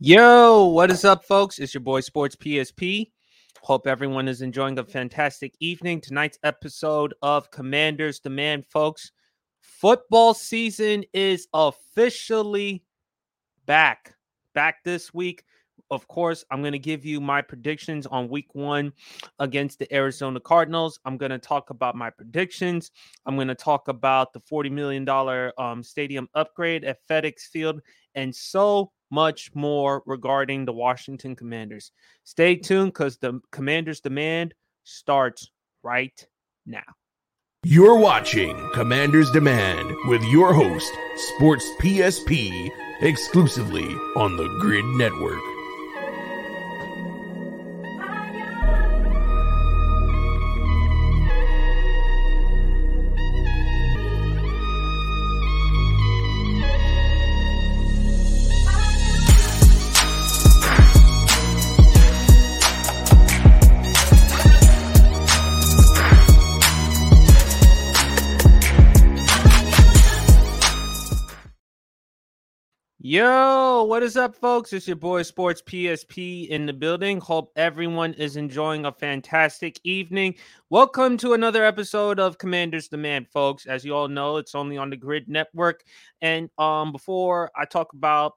Yo, what is up, folks? It's your boy Sports PSP. Hope everyone is enjoying a fantastic evening. Tonight's episode of Commanders Demand, folks. Football season is officially back. Back this week. Of course, I'm going to give you my predictions on week one against the Arizona Cardinals. I'm going to talk about my predictions. I'm going to talk about the $40 million um, stadium upgrade at FedEx Field and so much more regarding the Washington Commanders. Stay tuned because the Commanders' demand starts right now. You're watching Commander's Demand with your host, Sports PSP, exclusively on the Gryd Network. Yo, what is up, folks? It's your boy Sports PSP in the building. Hope everyone is enjoying a fantastic evening. Welcome to another episode of Commanders Demand, folks. As you all know, it's only on the Gryd Network. And um, before I talk about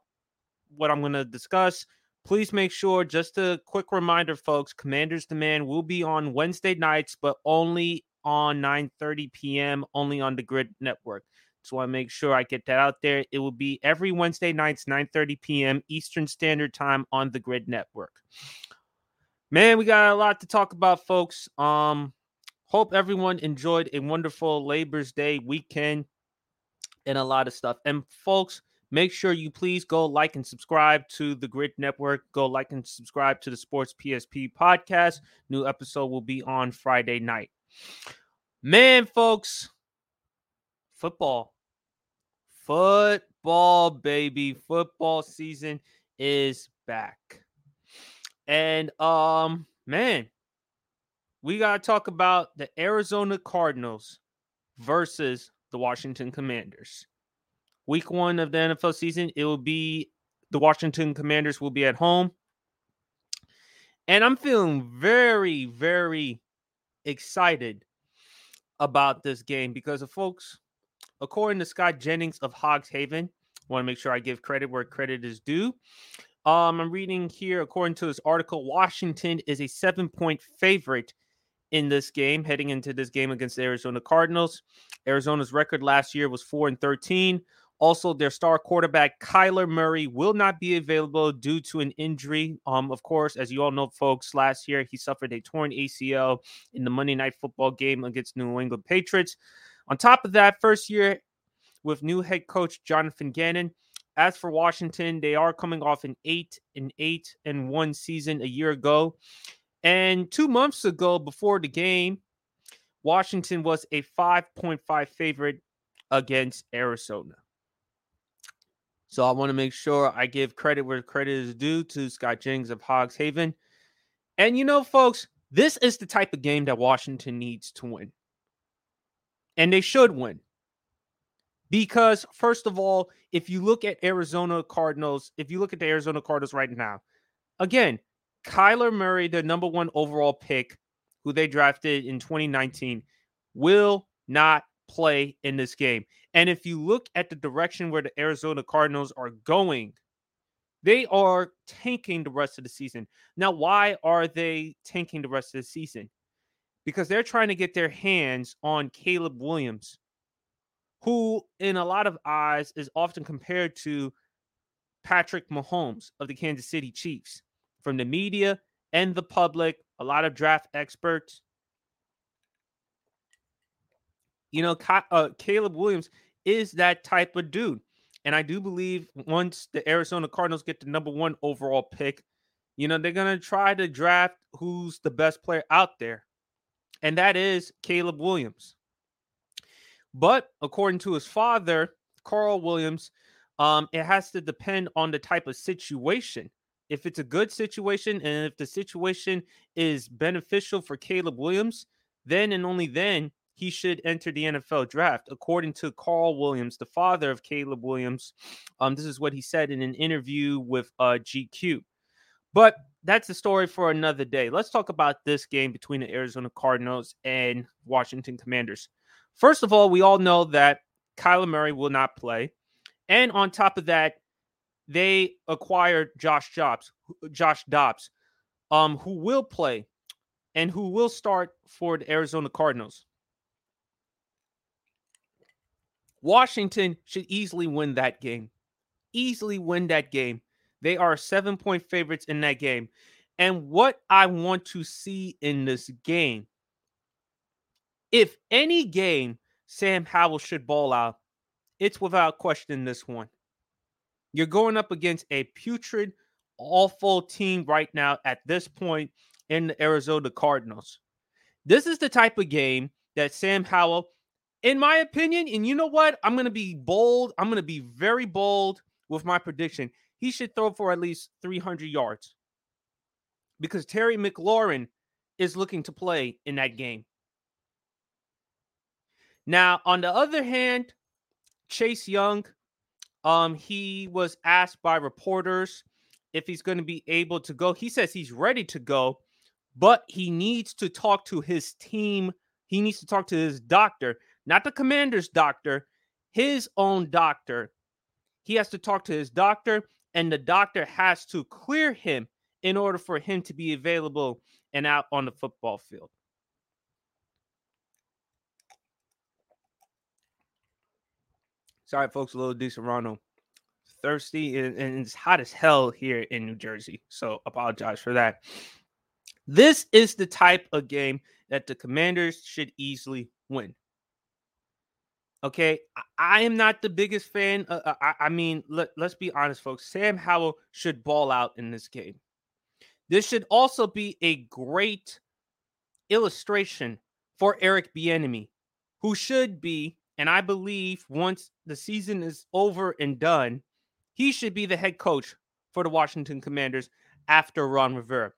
what I'm going to discuss, please make sure, just a quick reminder, folks, Commanders Demand will be on Wednesday nights, but only on 9:30 p.m. only on the Gryd Network. So I make sure I get that out there. It will be every Wednesday nights, 9:30 p.m. Eastern Standard Time on the Gryd Network. Man, we got a lot to talk about, folks. Um, hope everyone enjoyed a wonderful Labor's Day weekend and a lot of stuff. And folks, make sure you please go like and subscribe to the Gryd Network. Go like and subscribe to the Sports PSP podcast. New episode will be on Friday night. Man, folks, football. Football, baby. Football season is back. And um, man, we gotta talk about the Arizona Cardinals versus the Washington Commanders. Week one of the NFL season, it will be the Washington Commanders will be at home. And I'm feeling very, very excited about this game because of folks, according to Scott Jennings of Hogs Haven, want to make sure I give credit where credit is due. Um, I'm reading here, according to this article, Washington is a seven point favorite in this game, heading into this game against the Arizona Cardinals. Arizona's record last year was 4 and 13. Also, their star quarterback Kyler Murray will not be available due to an injury. Um, of course, as you all know, folks, last year he suffered a torn ACL in the Monday Night Football game against New England Patriots. On top of that, first year with new head coach Jonathan Gannon. As for Washington, they are coming off an eight and eight and one season a year ago. And two months ago, before the game, Washington was a 5.5 favorite against Arizona. So I want to make sure I give credit where credit is due to Scott Jennings of Hogs Haven. And you know, folks, this is the type of game that Washington needs to win. And they should win. Because, first of all, if you look at Arizona Cardinals, if you look at the Arizona Cardinals right now, again, Kyler Murray, the number one overall pick, who they drafted in 2019, will not play in this game. And if you look at the direction where the Arizona Cardinals are going, they are tanking the rest of the season. Now, why are they tanking the rest of the season? Because they're trying to get their hands on Caleb Williams, who, in a lot of eyes, is often compared to Patrick Mahomes of the Kansas City Chiefs. From the media and the public, a lot of draft experts, you know, uh, Caleb Williams is that type of dude. And I do believe once the Arizona Cardinals get the number one overall pick, you know, they're going to try to draft who's the best player out there. And that is Caleb Williams. But according to his father, Carl Williams, um, it has to depend on the type of situation. If it's a good situation and if the situation is beneficial for Caleb Williams, then and only then he should enter the NFL draft. According to Carl Williams, the father of Caleb Williams, um, this is what he said in an interview with uh, GQ. But that's a story for another day. Let's talk about this game between the Arizona Cardinals and Washington Commanders. First of all, we all know that Kyler Murray will not play. And on top of that, they acquired Josh Dobbs, Josh Dobbs, um, who will play and who will start for the Arizona Cardinals. Washington should easily win that game. Easily win that game. They are seven point favorites in that game. And what I want to see in this game, if any game Sam Howell should ball out, it's without question this one. You're going up against a putrid, awful team right now at this point in the Arizona Cardinals. This is the type of game that Sam Howell, in my opinion, and you know what? I'm going to be bold. I'm going to be very bold with my prediction. He should throw for at least 300 yards because Terry McLaurin is looking to play in that game. Now, on the other hand, Chase Young, um, he was asked by reporters if he's going to be able to go. He says he's ready to go, but he needs to talk to his team. He needs to talk to his doctor, not the commander's doctor, his own doctor. He has to talk to his doctor, and the doctor has to clear him in order for him to be available and out on the football field. Sorry, folks, a little De Serrano. Thirsty and, and it's hot as hell here in New Jersey. So apologize for that. This is the type of game that the commanders should easily win. Okay, I, am not the biggest fan. Uh, uh, I, I, mean, let, let's be honest, folks. Sam Howell should ball out in this game. This should also be a great illustration for Eric Bieniemy, who should be and I believe once the season is over and done, he should be the head coach for the Washington Commanders after Ron Rivera.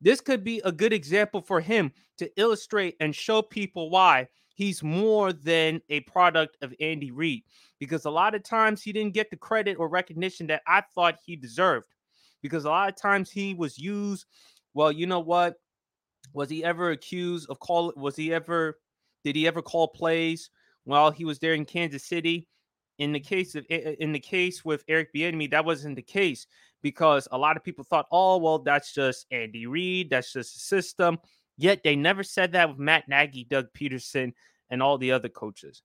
This could be a good example for him to illustrate and show people why he's more than a product of Andy Reid because a lot of times he didn't get the credit or recognition that I thought he deserved because a lot of times he was used well you know what was he ever accused of call was he ever did he ever call plays while he was there in Kansas City. In the case of in the case with Eric Bieniemy, that wasn't the case because a lot of people thought, "Oh, well, that's just Andy Reid, that's just a system." Yet they never said that with Matt Nagy, Doug Pederson, and all the other coaches.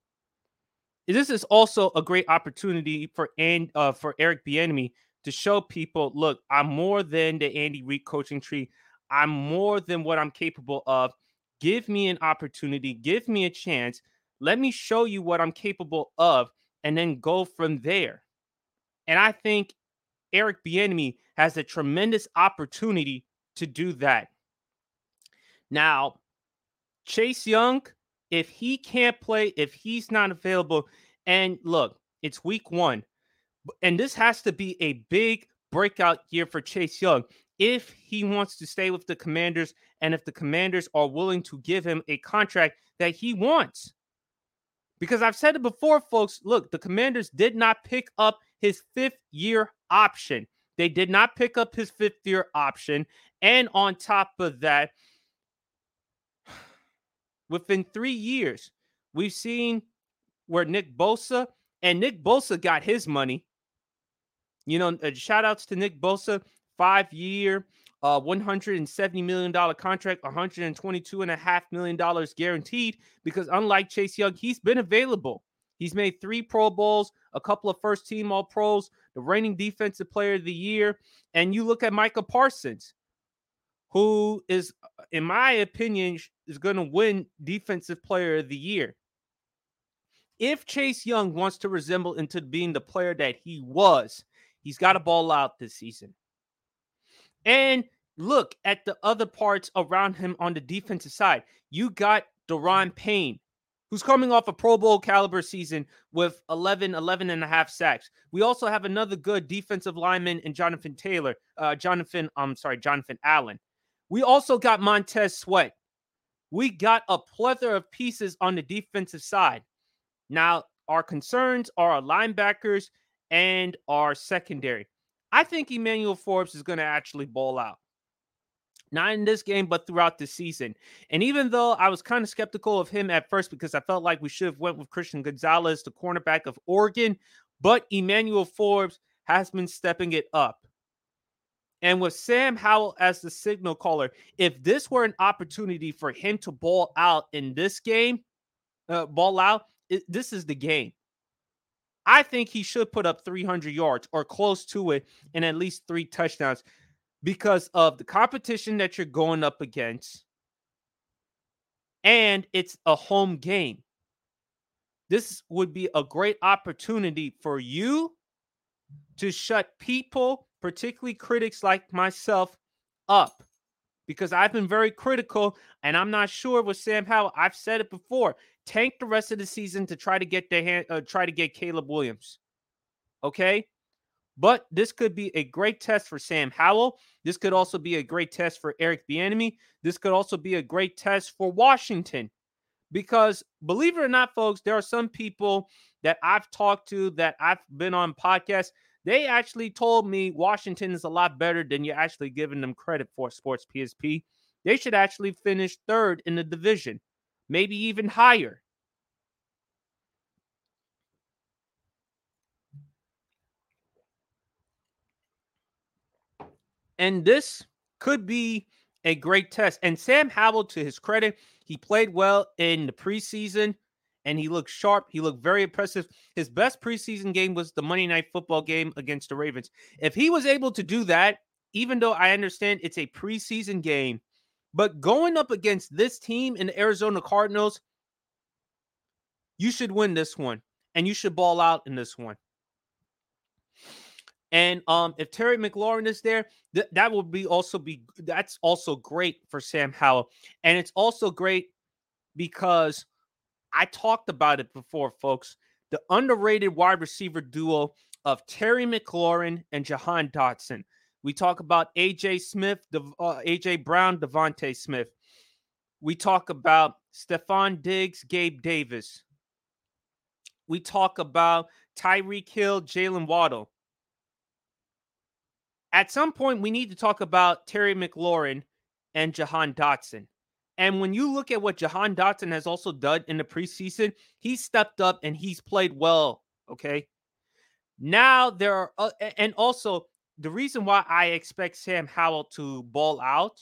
This is also a great opportunity for and uh, for Eric Bieniemy to show people, look, I'm more than the Andy Reid coaching tree. I'm more than what I'm capable of. Give me an opportunity, give me a chance let me show you what I'm capable of and then go from there. And I think Eric Bieniemy has a tremendous opportunity to do that. Now, Chase Young, if he can't play, if he's not available, and look, it's week one, and this has to be a big breakout year for Chase Young if he wants to stay with the Commanders and if the Commanders are willing to give him a contract that he wants. Because I've said it before, folks. Look, the commanders did not pick up his fifth year option. They did not pick up his fifth year option. And on top of that, within three years, we've seen where Nick Bosa and Nick Bosa got his money. You know, uh, shout outs to Nick Bosa, five year, uh, $170 million contract, $122.5 million guaranteed. Because unlike Chase Young, he's been available. He's made three Pro Bowls, a couple of first team All Pros, the reigning defensive player of the year. And you look at Micah Parsons, who is, uh, in my opinion, is going to win defensive player of the year. If Chase Young wants to resemble into being the player that he was, he's got to ball out this season. And look at the other parts around him on the defensive side. You got Daron Payne, who's coming off a Pro Bowl caliber season with 11, 11 and a half sacks. We also have another good defensive lineman in Jonathan Taylor, uh, Jonathan, I'm sorry, Jonathan Allen. We also got Montez Sweat, we got a plethora of pieces on the defensive side. Now, our concerns are our linebackers and our secondary. I think Emmanuel Forbes is going to actually ball out. Not in this game, but throughout the season. And even though I was kind of skeptical of him at first because I felt like we should have went with Christian Gonzalez, the cornerback of Oregon, but Emmanuel Forbes has been stepping it up. And with Sam Howell as the signal caller, if this were an opportunity for him to ball out in this game, uh, ball out, it, this is the game. I think he should put up 300 yards or close to it and at least three touchdowns because of the competition that you're going up against. And it's a home game. This would be a great opportunity for you to shut people, particularly critics like myself, up because I've been very critical and I'm not sure with Sam Howell. I've said it before tank the rest of the season to try to get the hand, uh, try to get Caleb Williams. Okay, but this could be a great test for Sam Howell. This could also be a great test for Eric Bieniemy. This could also be a great test for Washington, because believe it or not, folks, there are some people that I've talked to that I've been on podcasts. They actually told me Washington is a lot better than you're actually giving them credit for. Sports PSP. They should actually finish third in the division maybe even higher. And this could be a great test. And Sam Howell, to his credit, he played well in the preseason and he looked sharp. He looked very impressive. His best preseason game was the Monday Night Football game against the Ravens. If he was able to do that, even though I understand it's a preseason game, but going up against this team in the Arizona Cardinals, you should win this one and you should ball out in this one. And um, if Terry McLaurin is there, th- that will be also be that's also great for Sam Howell. And it's also great because I talked about it before, folks. The underrated wide receiver duo of Terry McLaurin and Jahan Dotson. We talk about AJ Smith, uh, AJ Brown, DeVonta Smith. We talk about Stefon Diggs, Gabe Davis we talk about Tyreek Hill, Jalen Waddle. At some point, we need to talk about Terry McLaurin and Jahan Dotson. And when you look at what Jahan Dotson has also done in the preseason, he stepped up and he's played well. Okay. Now there are, uh, and also the reason why I expect Sam Howell to ball out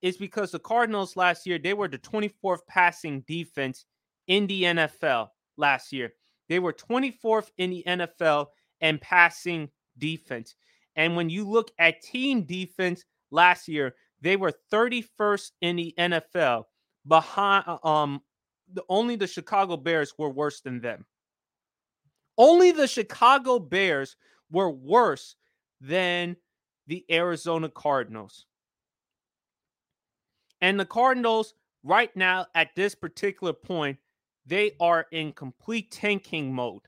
is because the Cardinals last year, they were the 24th passing defense in the NFL last year. They were 24th in the NFL and passing defense. And when you look at team defense last year, they were 31st in the NFL. Behind uh, um the only the Chicago Bears were worse than them. Only the Chicago Bears were worse than the Arizona Cardinals. And the Cardinals right now at this particular point they are in complete tanking mode.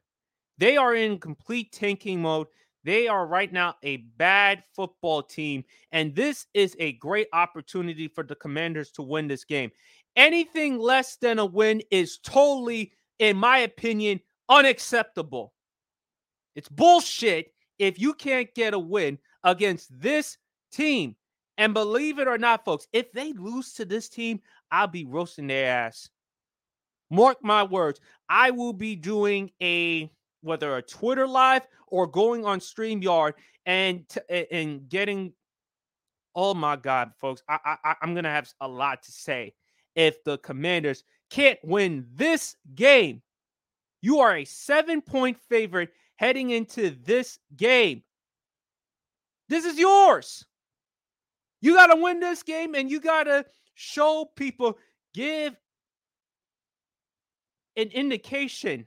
They are in complete tanking mode. They are right now a bad football team. And this is a great opportunity for the commanders to win this game. Anything less than a win is totally, in my opinion, unacceptable. It's bullshit if you can't get a win against this team. And believe it or not, folks, if they lose to this team, I'll be roasting their ass. Mark my words, I will be doing a whether a Twitter live or going on StreamYard and t- and getting oh my god, folks, I, I I'm gonna have a lot to say if the commanders can't win this game. You are a seven point favorite heading into this game. This is yours. You got to win this game and you got to show people, give an indication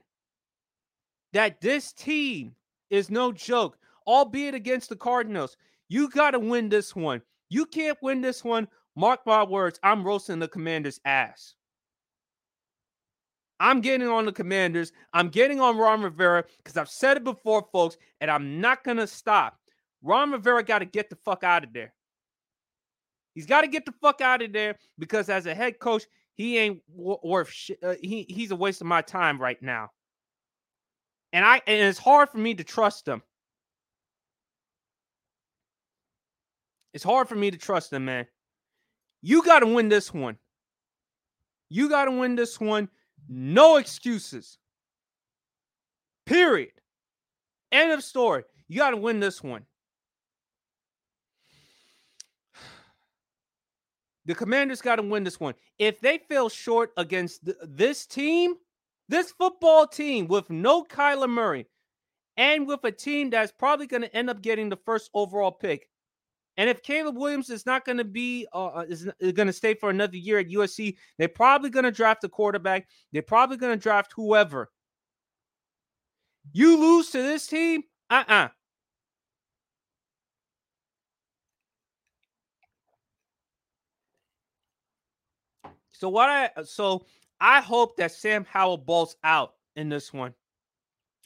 that this team is no joke, albeit against the Cardinals. You got to win this one. You can't win this one. Mark my words, I'm roasting the commander's ass. I'm getting on the commanders. I'm getting on Ron Rivera because I've said it before, folks, and I'm not going to stop. Ron Rivera got to get the fuck out of there. He's got to get the fuck out of there because as a head coach, he ain't worth shit. Uh, he he's a waste of my time right now. And I and it's hard for me to trust them. It's hard for me to trust them, man. You got to win this one. You got to win this one. No excuses. Period. End of story. You got to win this one. The Commanders got to win this one. If they fell short against th- this team, this football team with no Kyler Murray, and with a team that's probably going to end up getting the first overall pick, and if Caleb Williams is not going to be uh, uh is going to stay for another year at USC, they're probably going to draft a quarterback. They're probably going to draft whoever. You lose to this team, uh uh-uh. uh So what I uh, so I hope that Sam Howell bolts out in this one,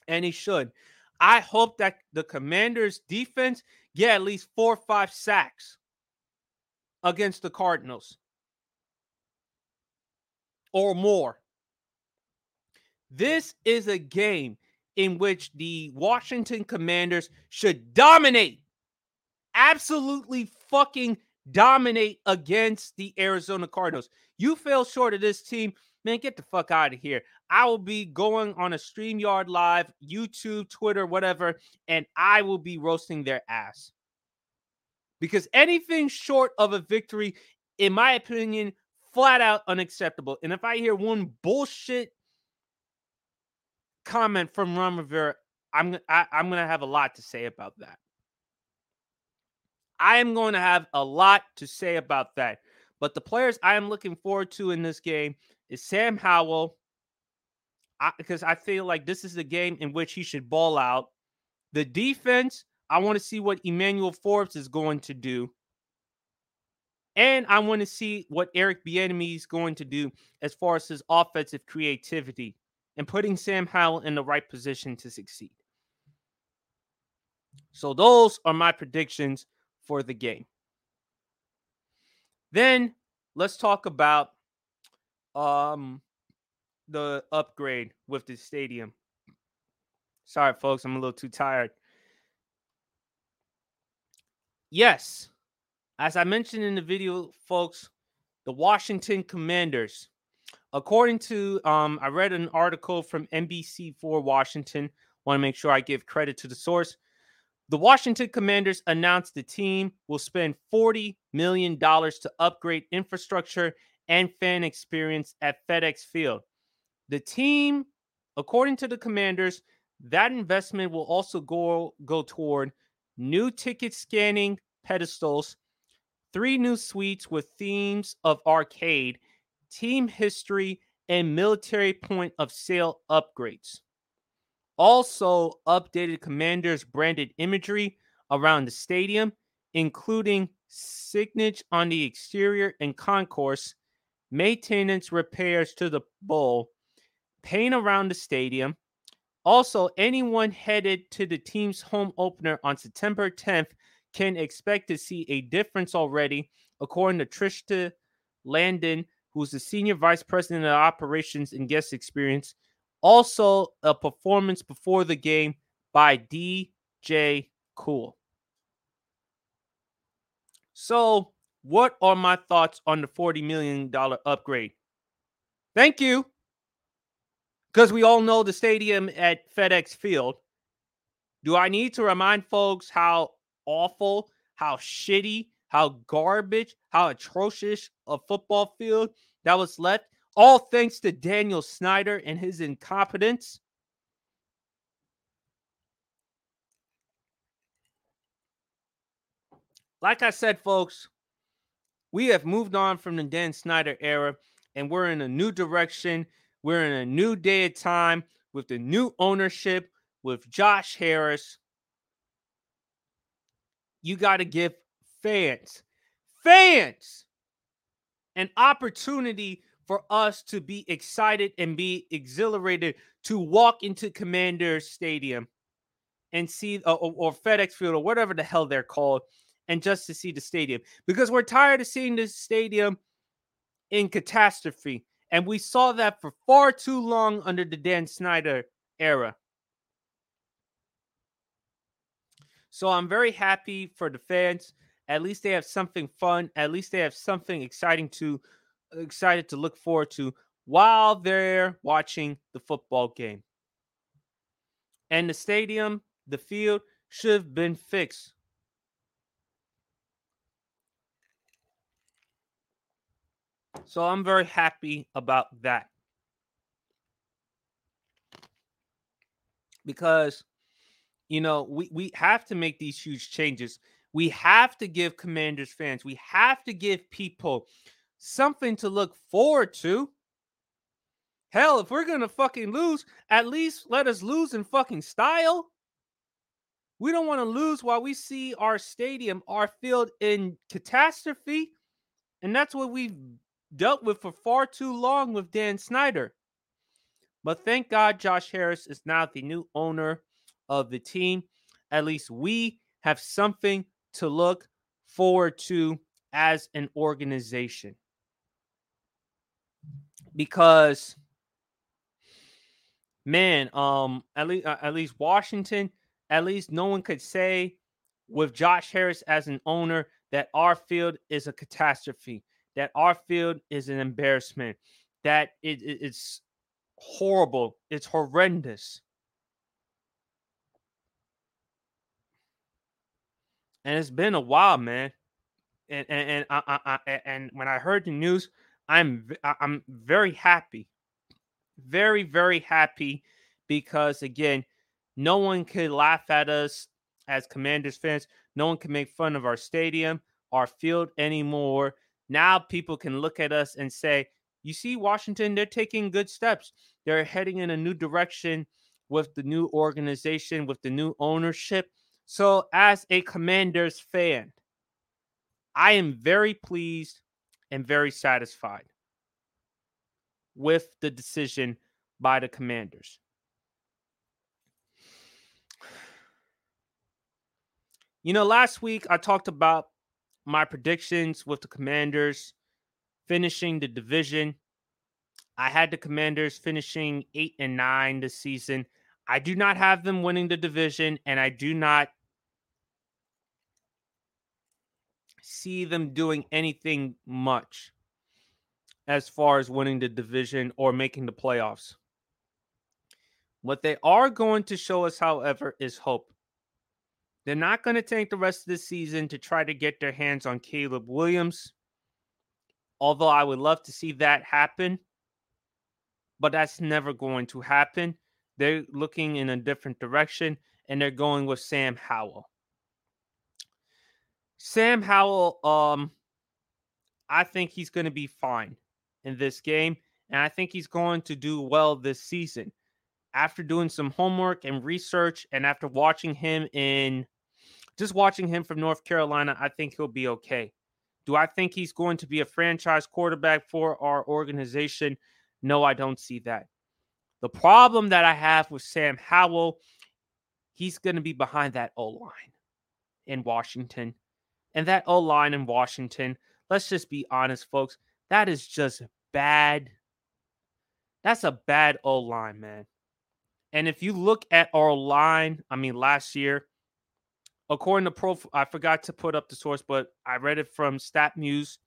and he should. I hope that the Commanders' defense get at least four or five sacks against the Cardinals or more. This is a game in which the Washington Commanders should dominate, absolutely fucking dominate against the Arizona Cardinals. You fell short of this team, man, get the fuck out of here. I will be going on a StreamYard live, YouTube, Twitter, whatever, and I will be roasting their ass. Because anything short of a victory, in my opinion, flat out unacceptable. And if I hear one bullshit comment from Ron Rivera, I'm I, I'm gonna have a lot to say about that. I am going to have a lot to say about that. But the players I am looking forward to in this game is Sam Howell, because I, I feel like this is the game in which he should ball out. The defense, I want to see what Emmanuel Forbes is going to do. And I want to see what Eric Bieniemy is going to do as far as his offensive creativity and putting Sam Howell in the right position to succeed. So those are my predictions for the game. Then let's talk about um the upgrade with the stadium. Sorry, folks, I'm a little too tired. Yes, as I mentioned in the video, folks, the Washington Commanders, according to um, I read an article from NBC4 Washington. Want to make sure I give credit to the source. The Washington Commanders announced the team will spend $40 million to upgrade infrastructure and fan experience at FedEx Field. The team, according to the Commanders, that investment will also go, go toward new ticket scanning pedestals, three new suites with themes of arcade, team history, and military point of sale upgrades. Also, updated Commanders branded imagery around the stadium, including signage on the exterior and concourse, maintenance repairs to the bowl, paint around the stadium. Also, anyone headed to the team's home opener on September 10th can expect to see a difference already, according to Trista Landon, who's the senior vice president of operations and guest experience also, a performance before the game by DJ Kool. So, what are my thoughts on the $40 million upgrade? Thank you. Because we all know the stadium at FedEx Field. Do I need to remind folks how awful, how shitty, how garbage, how atrocious a football field that was left all thanks to Daniel Snyder and his incompetence. Like I said, folks, we have moved on from the Dan Snyder era and we're in a new direction. We're in a new day of time with the new ownership, with Josh Harris. You got to give fans, fans, an opportunity for us to be excited and be exhilarated to walk into Commander Stadium and see, or, or, FedEx Field, or whatever the hell they're called, and just to see the stadium because we're tired of seeing this stadium in catastrophe. And we saw that for far too long under the Dan Snyder era. So I'm very happy for the fans. At least they have something fun. At least they have something exciting to excited to look forward to while they're watching the football game. And the stadium, the field should have been fixed. So I'm very happy about that. Because you know, we, we have to make these huge changes. We have to give Commanders fans, we have to give people something to look forward to. Hell, if we're gonna fucking lose, at least let us lose in fucking style. We don't want to lose while we see our stadium, our field in catastrophe. And that's what we've dealt with for far too long with Dan Snyder. But thank God Josh Harris is now the new owner of the team. At least we have something to look forward to as an organization. Because man, um at least uh, at least Washington, at least no one could say with Josh Harris as an owner that our field is a catastrophe, that our field is an embarrassment, that it, it, it's horrible, it's horrendous. and it's been a while, man. And and and, I, I, I, and when I heard the news, I'm I'm very happy, very very happy, because again, no one could laugh at us as Commanders fans. No one can make fun of our stadium, our field anymore. Now people can look at us and say, "You see, Washington, they're taking good steps. They're heading in a new direction with the new organization, with the new ownership." So, as a Commanders fan, I am very pleased and very satisfied with the decision by the Commanders. You know, last week I talked about my predictions with the Commanders finishing the division. I had the Commanders finishing 8 and 9 this season. I do not have them winning the division, and I do not see them doing anything much as far as winning the division or making the playoffs. What they are going to show us, however, is hope. They're not going to take the rest of the season to try to get their hands on Caleb Williams. Although I would love to see that happen, but that's never going to happen. They're looking in a different direction and they're going with Sam Howell. Sam Howell, um, I think he's going to be fine in this game, and I think he's going to do well this season. After doing some homework and research, and after watching him in just watching him from North Carolina, I think he'll be okay. Do I think he's going to be a franchise quarterback for our organization? No, I don't see that. The problem that I have with Sam Howell, he's going to be behind that O line in Washington. And that O line in Washington, let's just be honest, folks, that is just bad. That's a bad O line, man. And if you look at our line, I mean, last year, according to Pro, I forgot to put up the source, but I read it from StatMuse.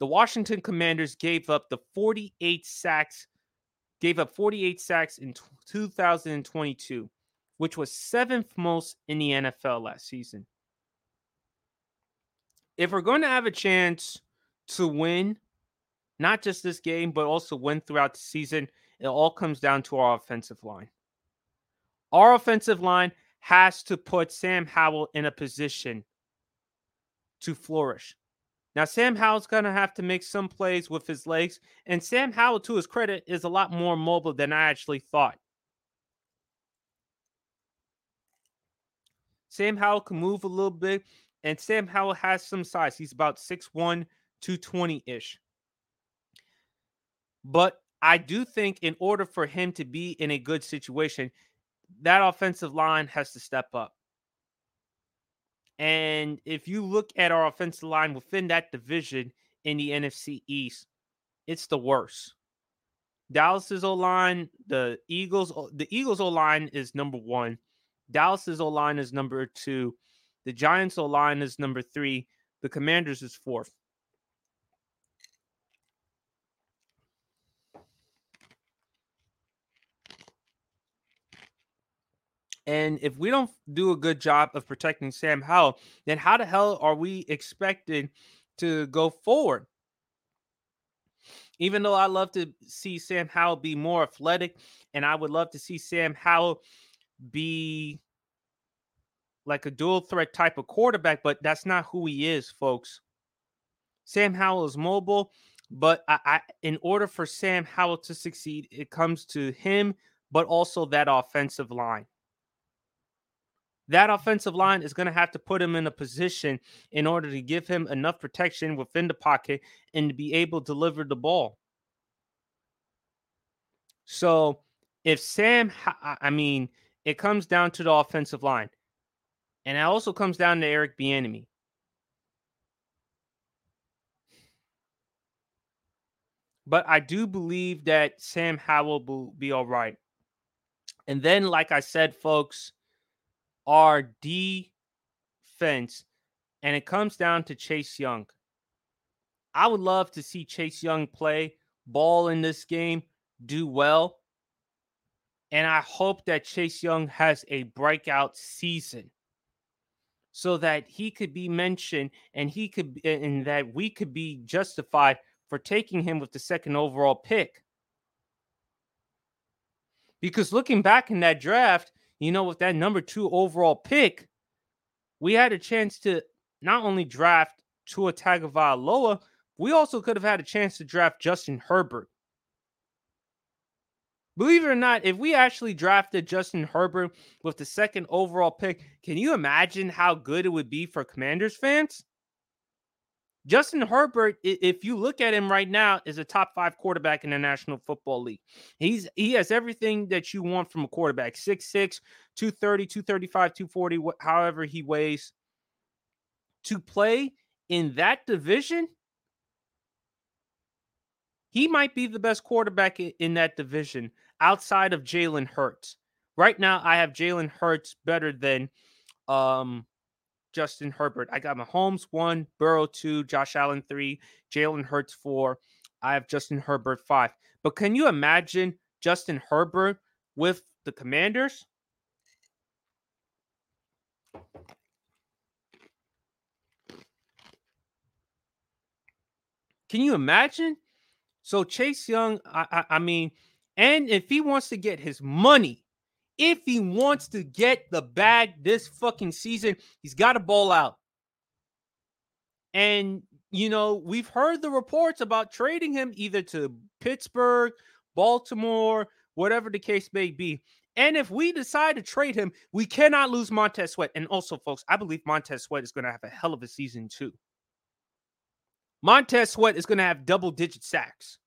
The Washington Commanders gave up the 48 sacks gave up 48 sacks in 2022, which was seventh most in the NFL last season. If we're going to have a chance to win, not just this game, but also win throughout the season, it all comes down to our offensive line. Our offensive line has to put Sam Howell in a position to flourish. Now, Sam Howell's going to have to make some plays with his legs. And Sam Howell, to his credit, is a lot more mobile than I actually thought. Sam Howell can move a little bit, and Sam Howell has some size. He's about 6'1, 220 ish. But I do think in order for him to be in a good situation, that offensive line has to step up. And if you look at our offensive line within that division in the NFC East, it's the worst. Dallas's O line, the Eagles, the Eagles O line is number one. Dallas's O line is number two. The Giants O line is number three. The Commanders is fourth. And if we don't do a good job of protecting Sam Howell, then how the hell are we expected to go forward? Even though I love to see Sam Howell be more athletic, and I would love to see Sam Howell be like a dual threat type of quarterback, but that's not who he is, folks. Sam Howell is mobile, but I, I, in order for Sam Howell to succeed, it comes to him, but also that offensive line. That offensive line is going to have to put him in a position in order to give him enough protection within the pocket and to be able to deliver the ball. So, if Sam, I mean, it comes down to the offensive line. And it also comes down to Eric Bieniemy. But I do believe that Sam Howell will be all right. And then, like I said, folks, our defense, and it comes down to Chase Young. I would love to see Chase Young play ball in this game, do well. And I hope that Chase Young has a breakout season so that he could be mentioned and he could and that we could be justified for taking him with the second overall pick. Because looking back in that draft, you know, with that number two overall pick, we had a chance to not only draft Tua Tagovailoa, we also could have had a chance to draft Justin Herbert. Believe it or not, if we actually drafted Justin Herbert with the second overall pick, can you imagine how good it would be for Commanders fans? Justin Herbert, if you look at him right now, is a top five quarterback in the National Football League. He's he has everything that you want from a quarterback 6'6, 230, 235, 240, however he weighs. To play in that division, he might be the best quarterback in that division outside of Jalen Hurts. Right now, I have Jalen Hurts better than um, Justin Herbert. I got Mahomes one, Burrow two, Josh Allen three, Jalen Hurts four. I have Justin Herbert five. But can you imagine Justin Herbert with the Commanders? Can you imagine? So Chase Young, I, I, I mean, and if he wants to get his money, if he wants to get the bag this fucking season, he's got to ball out. And you know, we've heard the reports about trading him either to Pittsburgh, Baltimore, whatever the case may be. And if we decide to trade him, we cannot lose Montez Sweat. And also, folks, I believe Montez Sweat is going to have a hell of a season too. Montez Sweat is going to have double digit sacks.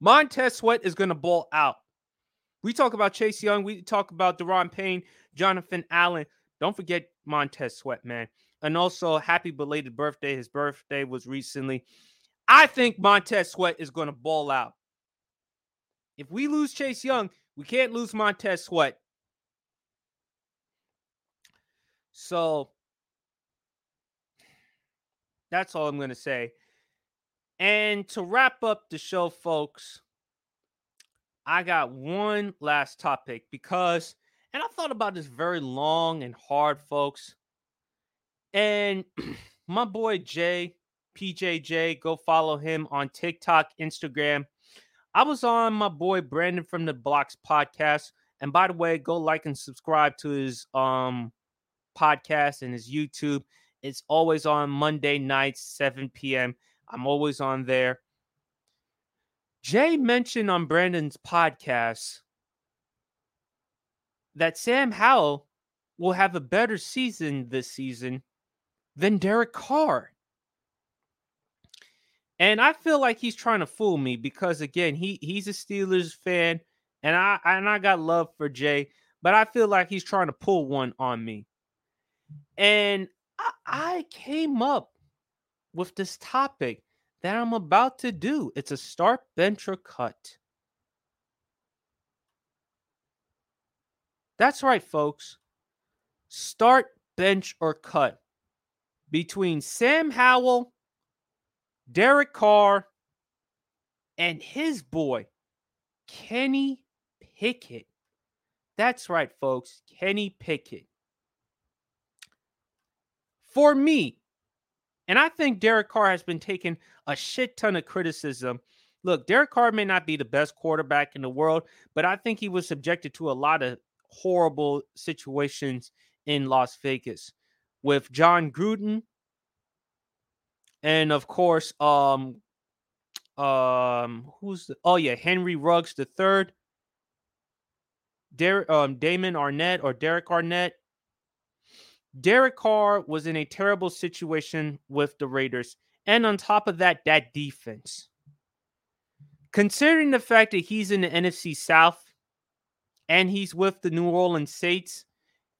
Montez Sweat is going to ball out. We talk about Chase Young. We talk about Daron Payne, Jonathan Allen. Don't forget Montez Sweat, man. And also, happy belated birthday. His birthday was recently. I think Montez Sweat is going to ball out. If we lose Chase Young, we can't lose Montez Sweat. So that's all I'm going to say. And to wrap up the show, folks, I got one last topic because, and I thought about this very long and hard, folks. And my boy Jay, PJJ, go follow him on TikTok, Instagram. I was on my boy Brandon from the Blocks podcast. And by the way, go like and subscribe to his um podcast and his YouTube. It's always on Monday nights, 7 p.m. I'm always on there. Jay mentioned on Brandon's podcast that Sam Howell will have a better season this season than Derek Carr. And I feel like he's trying to fool me because again, he he's a Steelers fan and I and I got love for Jay, but I feel like he's trying to pull one on me. And I, I came up with this topic that I'm about to do. It's a start, bench, or cut. That's right, folks. Start, bench, or cut between Sam Howell, Derek Carr, and his boy, Kenny Pickett. That's right, folks. Kenny Pickett. For me, and I think Derek Carr has been taking a shit ton of criticism. Look, Derek Carr may not be the best quarterback in the world, but I think he was subjected to a lot of horrible situations in Las Vegas with Jon Gruden and of course um um who's the, oh yeah Henry Ruggs the third Derek um Damon Arnette or Derek Arnett Derek Carr was in a terrible situation with the Raiders. And on top of that, that defense. Considering the fact that he's in the NFC South and he's with the New Orleans Saints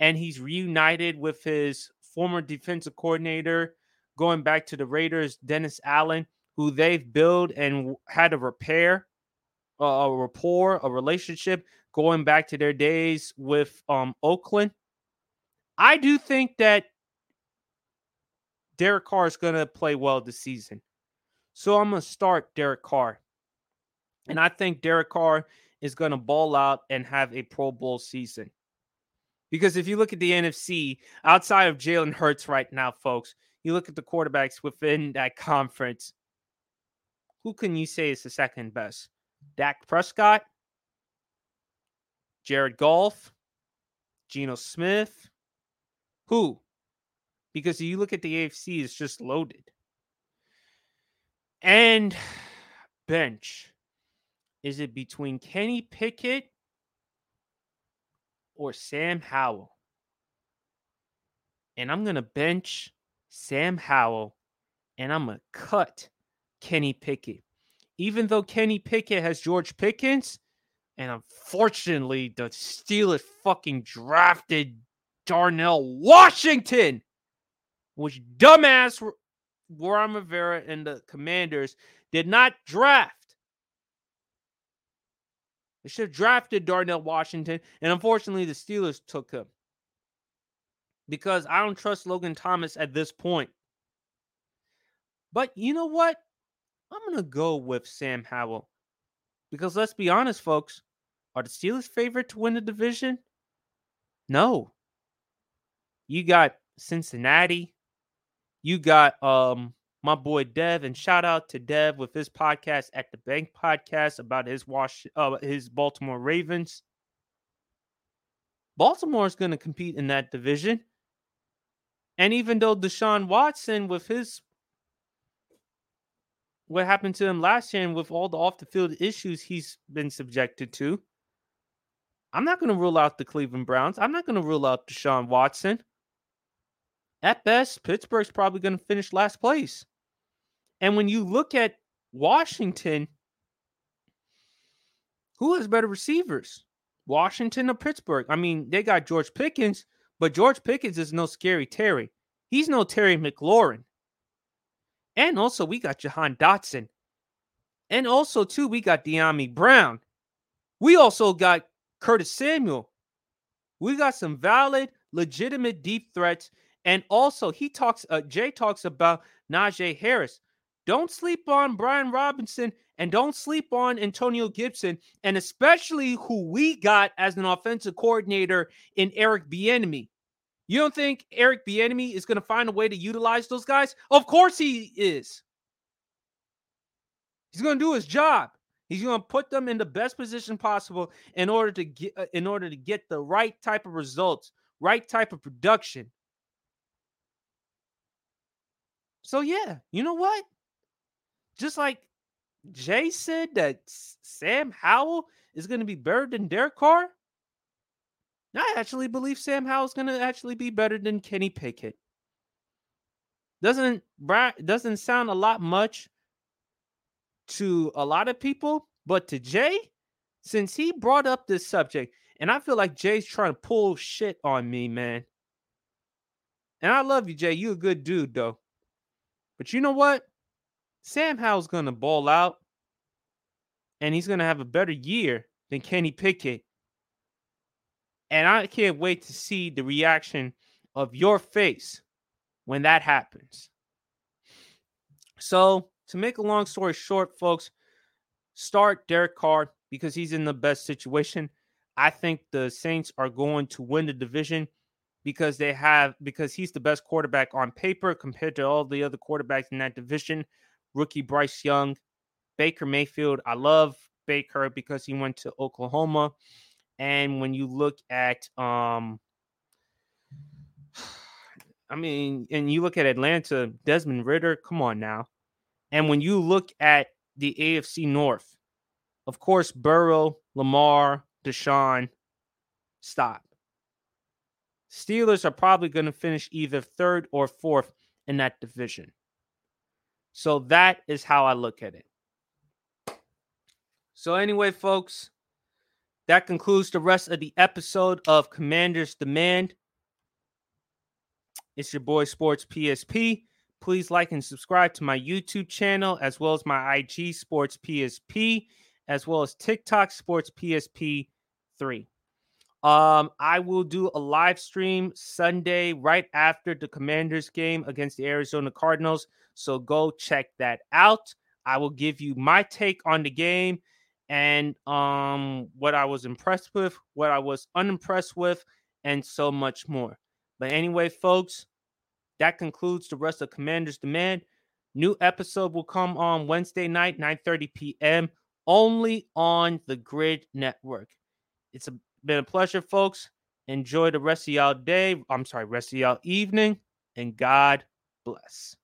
and he's reunited with his former defensive coordinator going back to the Raiders, Dennis Allen, who they've built and had a repair, a rapport, a relationship going back to their days with um, Oakland. I do think that Derek Carr is going to play well this season. So I'm going to start Derek Carr. And I think Derek Carr is going to ball out and have a Pro Bowl season. Because if you look at the NFC, outside of Jalen Hurts right now, folks, you look at the quarterbacks within that conference. Who can you say is the second best? Dak Prescott, Jared Goff, Geno Smith, who? Because you look at the AFC, it's just loaded. And bench. Is it between Kenny Pickett or Sam Howell? And I'm going to bench Sam Howell and I'm going to cut Kenny Pickett. Even though Kenny Pickett has George Pickens, and unfortunately, the Steelers fucking drafted Darnell Washington, which dumbass Ron Rivera and the Commanders did not draft. They should have drafted Darnell Washington, and unfortunately, the Steelers took him because I don't trust Logan Thomas at this point. But you know what? I'm going to go with Sam Howell because let's be honest, folks. Are the Steelers favorite to win the division? No. You got Cincinnati. You got um my boy Dev, and shout out to Dev with his podcast at the Bank Podcast about his wash uh, his Baltimore Ravens. Baltimore is going to compete in that division. And even though Deshaun Watson, with his what happened to him last year and with all the off the field issues he's been subjected to, I'm not going to rule out the Cleveland Browns. I'm not going to rule out Deshaun Watson. At best, Pittsburgh's probably going to finish last place. And when you look at Washington, who has better receivers? Washington or Pittsburgh? I mean, they got George Pickens, but George Pickens is no scary Terry. He's no Terry McLaurin. And also, we got Jahan Dotson. And also, too, we got Dyami Brown. We also got Curtis Samuel. We got some valid, legitimate deep threats and also, he talks, uh, Jay talks about Najee Harris. Don't sleep on Brian Robinson and don't sleep on Antonio Gibson, and especially who we got as an offensive coordinator in Eric Bieniemy. You don't think Eric Bieniemy is going to find a way to utilize those guys? Of course he is. He's going to do his job. He's going to put them in the best position possible in order to get uh, in order to get the right type of results, right type of production. So yeah, you know what? Just like Jay said that Sam Howell is going to be better than Derek Carr. I actually believe Sam Howell is going to actually be better than Kenny Pickett. Doesn't doesn't sound a lot much to a lot of people, but to Jay, since he brought up this subject, and I feel like Jay's trying to pull shit on me, man. And I love you, Jay. You a good dude, though. But you know what? Sam Howell's going to ball out and he's going to have a better year than Kenny Pickett. And I can't wait to see the reaction of your face when that happens. So, to make a long story short, folks, start Derek Carr because he's in the best situation. I think the Saints are going to win the division because they have because he's the best quarterback on paper compared to all the other quarterbacks in that division. Rookie Bryce Young, Baker Mayfield. I love Baker because he went to Oklahoma. And when you look at um I mean, and you look at Atlanta, Desmond Ridder, come on now. And when you look at the AFC North, of course, Burrow, Lamar, Deshaun, stop. Steelers are probably going to finish either third or fourth in that division. So that is how I look at it. So, anyway, folks, that concludes the rest of the episode of Commanders Demand. It's your boy Sports PSP. Please like and subscribe to my YouTube channel as well as my IG Sports PSP, as well as TikTok Sports PSP 3. Um, I will do a live stream Sunday right after the Commanders game against the Arizona Cardinals. So go check that out. I will give you my take on the game and um what I was impressed with, what I was unimpressed with, and so much more. But anyway, folks, that concludes the rest of Commanders Demand. New episode will come on Wednesday night, 9:30 p.m. only on the Gryd Network. It's a, been a pleasure, folks. Enjoy the rest of y'all day. I'm sorry, rest of y'all evening, and God bless.